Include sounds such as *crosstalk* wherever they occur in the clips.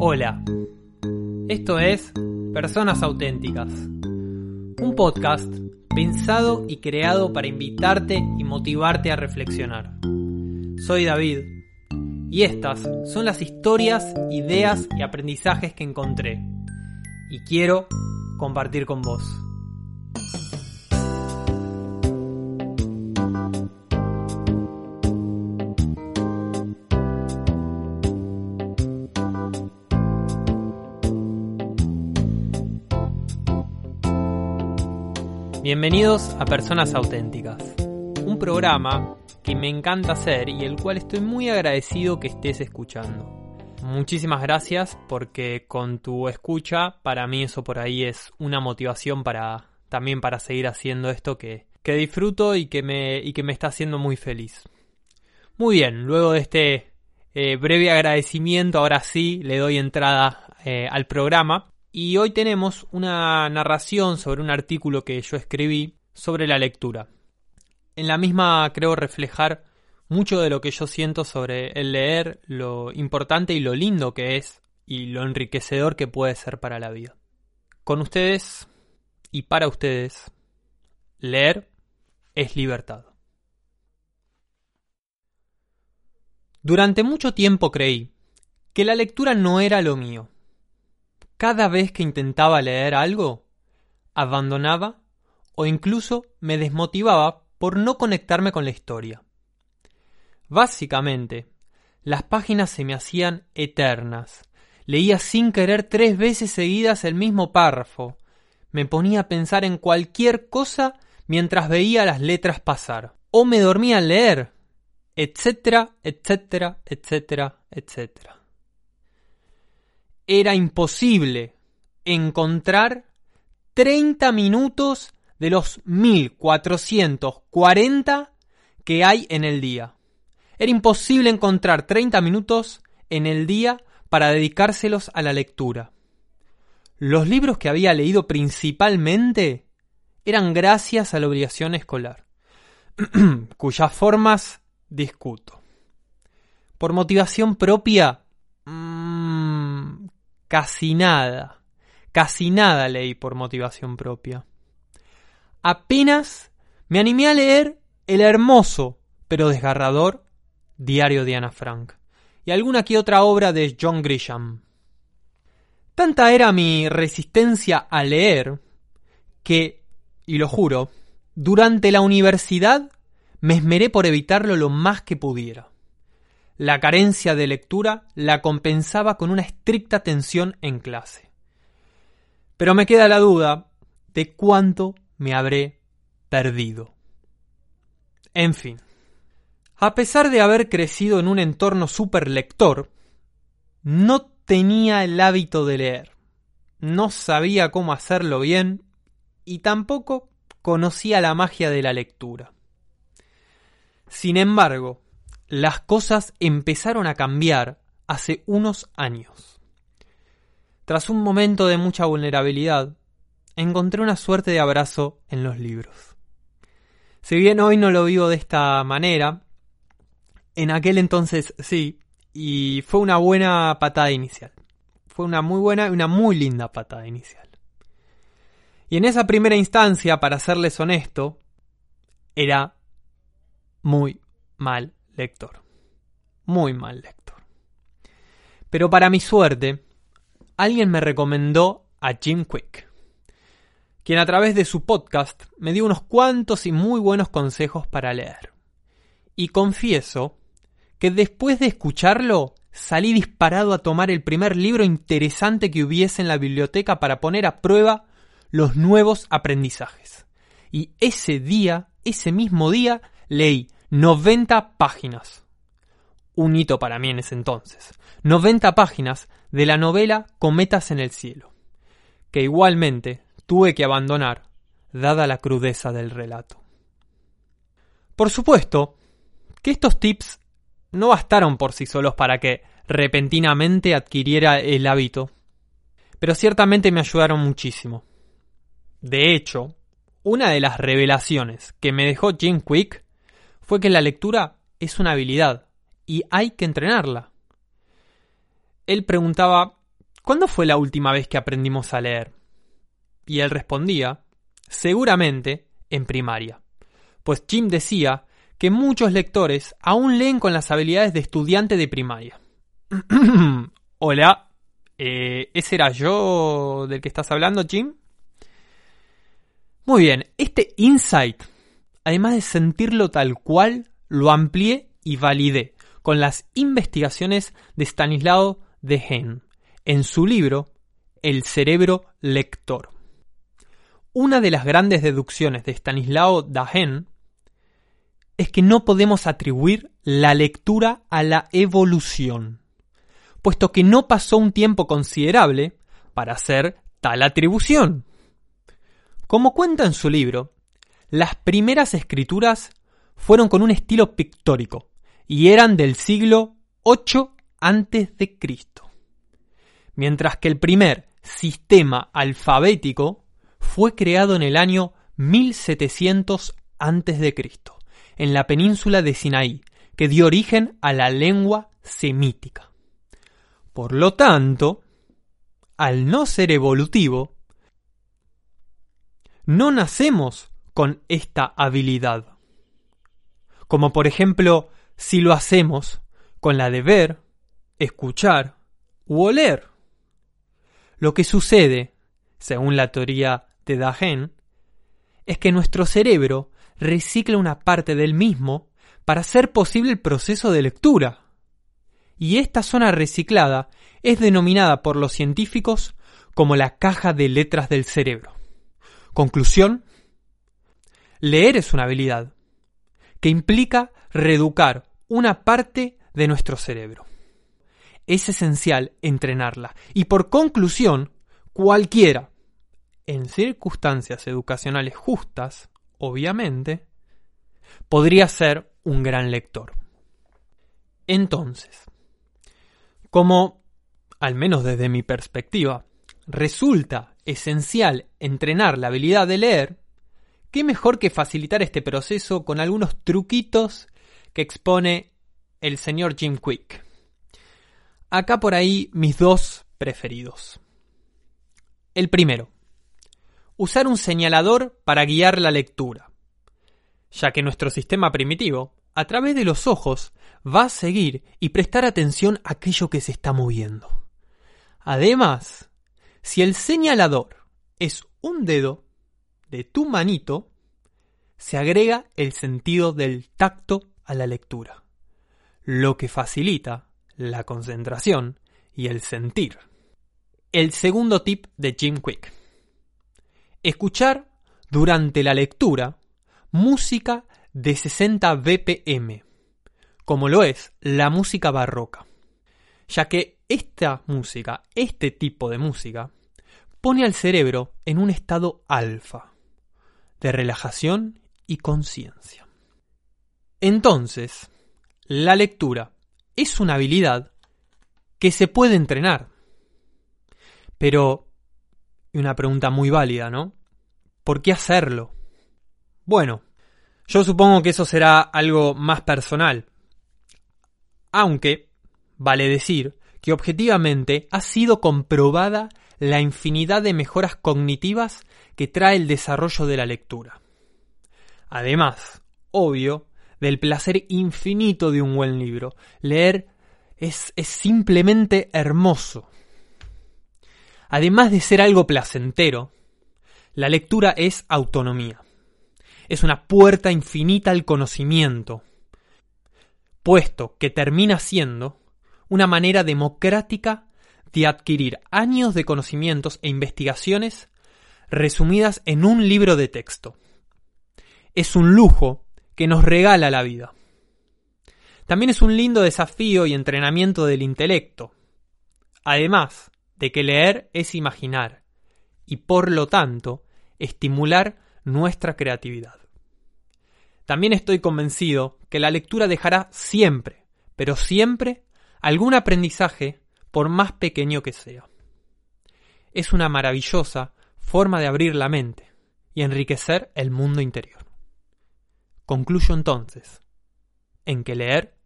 Hola, esto es Personas Auténticas, un podcast pensado y creado para invitarte y motivarte a reflexionar. Soy David y estas son las historias, ideas y aprendizajes que encontré y quiero compartir con vos. Bienvenidos a Personas Auténticas, un programa que me encanta hacer y el cual estoy muy agradecido que estés escuchando. Muchísimas gracias porque con tu escucha para mí eso por ahí es una motivación para también para seguir haciendo esto que, que disfruto y que, me, y que me está haciendo muy feliz. Muy bien, luego de este eh, breve agradecimiento, ahora sí le doy entrada eh, al programa. Y hoy tenemos una narración sobre un artículo que yo escribí sobre la lectura. En la misma creo reflejar mucho de lo que yo siento sobre el leer, lo importante y lo lindo que es y lo enriquecedor que puede ser para la vida. Con ustedes y para ustedes, leer es libertad. Durante mucho tiempo creí que la lectura no era lo mío cada vez que intentaba leer algo, abandonaba o incluso me desmotivaba por no conectarme con la historia. Básicamente, las páginas se me hacían eternas. Leía sin querer tres veces seguidas el mismo párrafo. Me ponía a pensar en cualquier cosa mientras veía las letras pasar. O me dormía al leer. etcétera, etcétera, etcétera, etcétera era imposible encontrar 30 minutos de los 1440 que hay en el día. Era imposible encontrar 30 minutos en el día para dedicárselos a la lectura. Los libros que había leído principalmente eran gracias a la obligación escolar, *clears throat* cuyas formas discuto. Por motivación propia, Casi nada, casi nada leí por motivación propia. Apenas me animé a leer el hermoso, pero desgarrador, Diario de Ana Frank y alguna que otra obra de John Grisham. Tanta era mi resistencia a leer que, y lo juro, durante la universidad me esmeré por evitarlo lo más que pudiera. La carencia de lectura la compensaba con una estricta atención en clase. Pero me queda la duda de cuánto me habré perdido. En fin, a pesar de haber crecido en un entorno lector, no tenía el hábito de leer, no sabía cómo hacerlo bien y tampoco conocía la magia de la lectura. Sin embargo, las cosas empezaron a cambiar hace unos años. Tras un momento de mucha vulnerabilidad, encontré una suerte de abrazo en los libros. Si bien hoy no lo vivo de esta manera, en aquel entonces sí, y fue una buena patada inicial. Fue una muy buena y una muy linda patada inicial. Y en esa primera instancia, para serles honesto, era muy mal lector. Muy mal lector. Pero para mi suerte, alguien me recomendó a Jim Quick, quien a través de su podcast me dio unos cuantos y muy buenos consejos para leer. Y confieso que después de escucharlo, salí disparado a tomar el primer libro interesante que hubiese en la biblioteca para poner a prueba los nuevos aprendizajes. Y ese día, ese mismo día, leí 90 páginas. Un hito para mí en ese entonces. 90 páginas de la novela Cometas en el cielo, que igualmente tuve que abandonar, dada la crudeza del relato. Por supuesto que estos tips no bastaron por sí solos para que repentinamente adquiriera el hábito, pero ciertamente me ayudaron muchísimo. De hecho, una de las revelaciones que me dejó Jim Quick fue que la lectura es una habilidad y hay que entrenarla. Él preguntaba ¿cuándo fue la última vez que aprendimos a leer? Y él respondía, seguramente en primaria. Pues Jim decía que muchos lectores aún leen con las habilidades de estudiante de primaria. *clears throat* Hola, eh, ¿ese era yo del que estás hablando, Jim? Muy bien, este insight, además de sentirlo tal cual, lo amplié y validé con las investigaciones de Stanislao Dehaene en su libro El cerebro lector. Una de las grandes deducciones de Stanislao Dehaene es que no podemos atribuir la lectura a la evolución, puesto que no pasó un tiempo considerable para hacer tal atribución. Como cuenta en su libro, las primeras escrituras fueron con un estilo pictórico y eran del siglo 8 antes de Cristo. Mientras que el primer sistema alfabético fue creado en el año 1700 antes de Cristo, en la península de Sinaí, que dio origen a la lengua semítica. Por lo tanto, al no ser evolutivo, no nacemos con esta habilidad. Como por ejemplo, si lo hacemos con la de ver, escuchar u oler. Lo que sucede, según la teoría de Dagen, es que nuestro cerebro recicla una parte del mismo para hacer posible el proceso de lectura. Y esta zona reciclada es denominada por los científicos como la caja de letras del cerebro. Conclusión. Leer es una habilidad que implica reeducar una parte de nuestro cerebro. Es esencial entrenarla y por conclusión, cualquiera, en circunstancias educacionales justas, obviamente, podría ser un gran lector. Entonces, como, al menos desde mi perspectiva, resulta esencial entrenar la habilidad de leer, ¿qué mejor que facilitar este proceso con algunos truquitos que expone el señor Jim Quick? Acá por ahí mis dos preferidos. El primero, usar un señalador para guiar la lectura, ya que nuestro sistema primitivo, a través de los ojos, va a seguir y prestar atención a aquello que se está moviendo. Además, si el señalador es un dedo de tu manito, se agrega el sentido del tacto a la lectura, lo que facilita la concentración y el sentir. El segundo tip de Jim Quick. Escuchar durante la lectura música de 60 BPM, como lo es la música barroca, ya que esta música, este tipo de música, pone al cerebro en un estado alfa, de relajación y conciencia. Entonces, la lectura es una habilidad que se puede entrenar. Pero, una pregunta muy válida, ¿no? ¿Por qué hacerlo? Bueno, yo supongo que eso será algo más personal. Aunque, vale decir, que objetivamente ha sido comprobada la infinidad de mejoras cognitivas que trae el desarrollo de la lectura. Además, obvio, del placer infinito de un buen libro. Leer es, es simplemente hermoso. Además de ser algo placentero, la lectura es autonomía. Es una puerta infinita al conocimiento, puesto que termina siendo una manera democrática de adquirir años de conocimientos e investigaciones resumidas en un libro de texto. Es un lujo que nos regala la vida. También es un lindo desafío y entrenamiento del intelecto. Además de que leer es imaginar y por lo tanto estimular nuestra creatividad. También estoy convencido que la lectura dejará siempre, pero siempre algún aprendizaje por más pequeño que sea. Es una maravillosa forma de abrir la mente y enriquecer el mundo interior. Concluyo entonces en que leer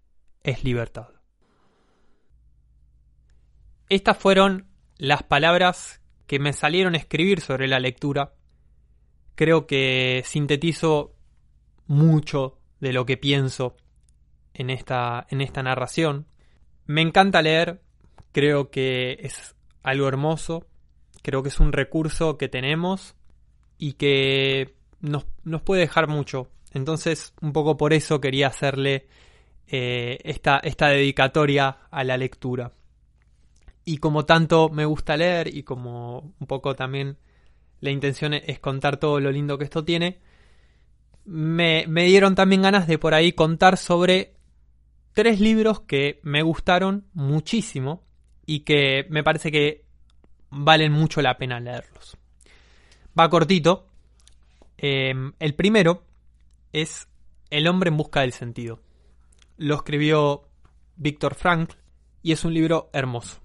es libertad. Estas fueron las palabras que me salieron a escribir sobre la lectura. Creo que sintetizo mucho de lo que pienso en esta, en esta narración. Me encanta leer, creo que es algo hermoso, creo que es un recurso que tenemos y que nos, puede dejar mucho. Entonces, un poco por eso quería hacerle eh, esta, esta dedicatoria a la lectura. Y como tanto me gusta leer y como un poco también la intención es contar todo lo lindo que esto tiene, me, me dieron también ganas de por ahí contar sobre tres libros que me gustaron muchísimo y que me parece que valen mucho la pena leerlos. Va cortito. Em, el primero es El hombre en busca del sentido. Lo escribió Víctor Frankl y es un libro hermoso.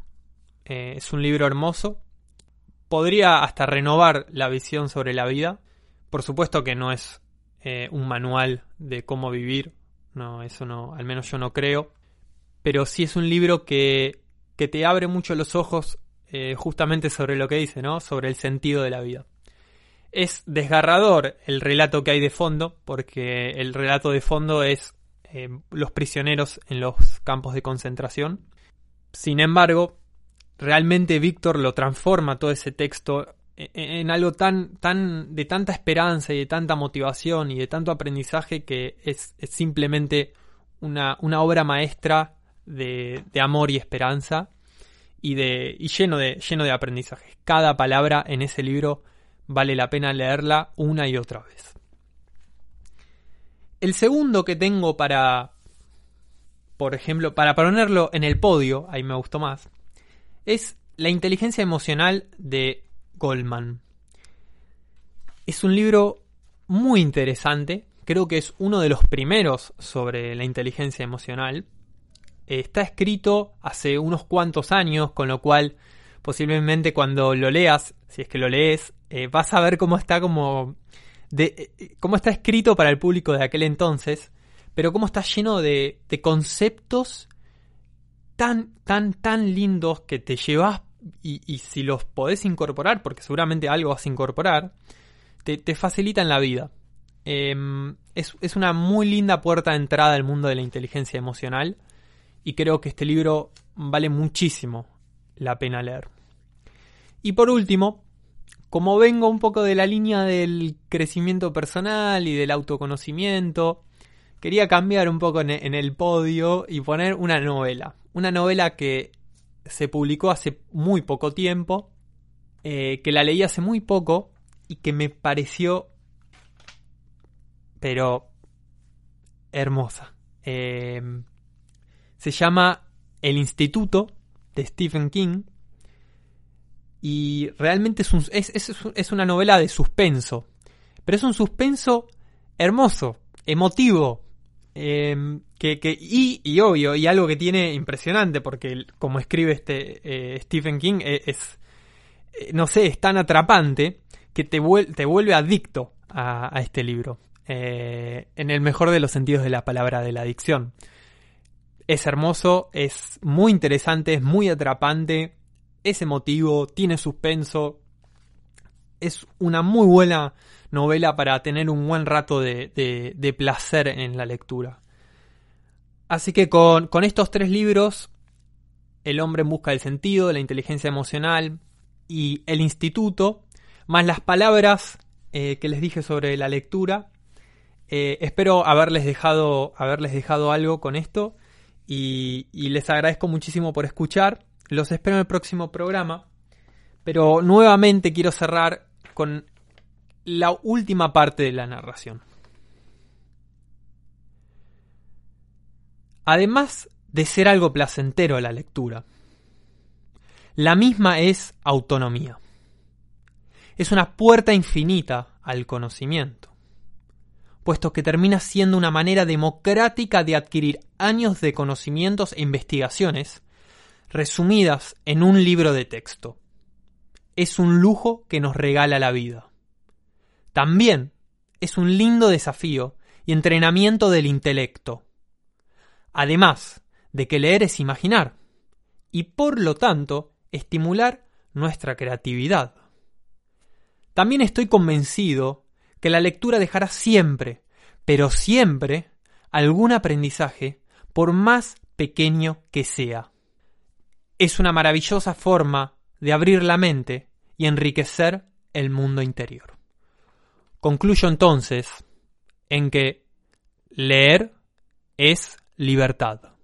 Eh, es un libro hermoso. Podría hasta renovar la visión sobre la vida. Por supuesto que no es eh, un manual de cómo vivir. No, eso no, al menos yo no creo. Pero sí es un libro que, que te abre mucho los ojos eh, justamente sobre lo que dice, ¿no? Sobre el sentido de la vida. Es desgarrador el relato que hay de fondo, porque el relato de fondo es los prisioneros en los campos de concentración. Sin embargo, realmente Víctor lo transforma todo ese texto en algo tan, tan de tanta esperanza y de tanta motivación y de tanto aprendizaje que es, simplemente una, una, obra maestra de, amor y esperanza y, de, y lleno, de, lleno de aprendizajes. Cada palabra en ese libro vale la pena leerla una y otra vez. El segundo que tengo para, por ejemplo, para ponerlo en el podio, ahí me gustó más, es La inteligencia emocional de Goldman. Es un libro muy interesante, creo que es uno de los primeros sobre la inteligencia emocional. Está escrito hace unos cuantos años, con lo cual posiblemente cuando lo leas, si es que lo lees, eh, vas a ver cómo está como de, eh, cómo está escrito para el público de aquel entonces, pero cómo está lleno de, de conceptos tan, tan, tan lindos que te llevas y, si los podés incorporar, porque seguramente algo vas a incorporar, te, te facilitan la vida. Em, es, una muy linda puerta de entrada al mundo de la inteligencia emocional y creo que este libro vale muchísimo la pena leer. Y por último, como vengo un poco de la línea del crecimiento personal y del autoconocimiento, quería cambiar un poco en el podio y poner una novela una novela que se publicó hace muy poco tiempo, eh, que la leí hace muy poco y que me pareció, pero hermosa. Eh, se llama El Instituto de Stephen King y realmente es, es una novela de suspenso, pero es un suspenso hermoso, emotivo, Em, que, y, y, obvio, y algo que tiene impresionante, porque como escribe este eh, Stephen King, e, es, eh, no sé, es tan atrapante que te, te vuelve adicto a, este libro, eh, en el mejor de los sentidos de la palabra de la adicción. Es hermoso, es muy interesante, es muy atrapante, es emotivo, tiene suspenso, es una muy buena novela para tener un buen rato de, placer en la lectura. Así que con, estos tres libros, El hombre en busca del sentido, La inteligencia emocional y El instituto, más las palabras eh, que les dije sobre la lectura, eh, espero haberles dejado, haberles dejado algo con esto y, les agradezco muchísimo por escuchar. Los espero en el próximo programa. Pero nuevamente quiero cerrar con la última parte de la narración. Además de ser algo placentero la lectura, la misma es autonomía. Es una puerta infinita al conocimiento, puesto que termina siendo una manera democrática de adquirir años de conocimientos e investigaciones resumidas en un libro de texto. Es un lujo que nos regala la vida. También es un lindo desafío y entrenamiento del intelecto. Además de que leer es imaginar y por lo tanto estimular nuestra creatividad. También estoy convencido que la lectura dejará siempre, pero siempre, algún aprendizaje, por más pequeño que sea. Es una maravillosa forma de abrir la mente y enriquecer el mundo interior. Concluyo entonces en que leer es libertad.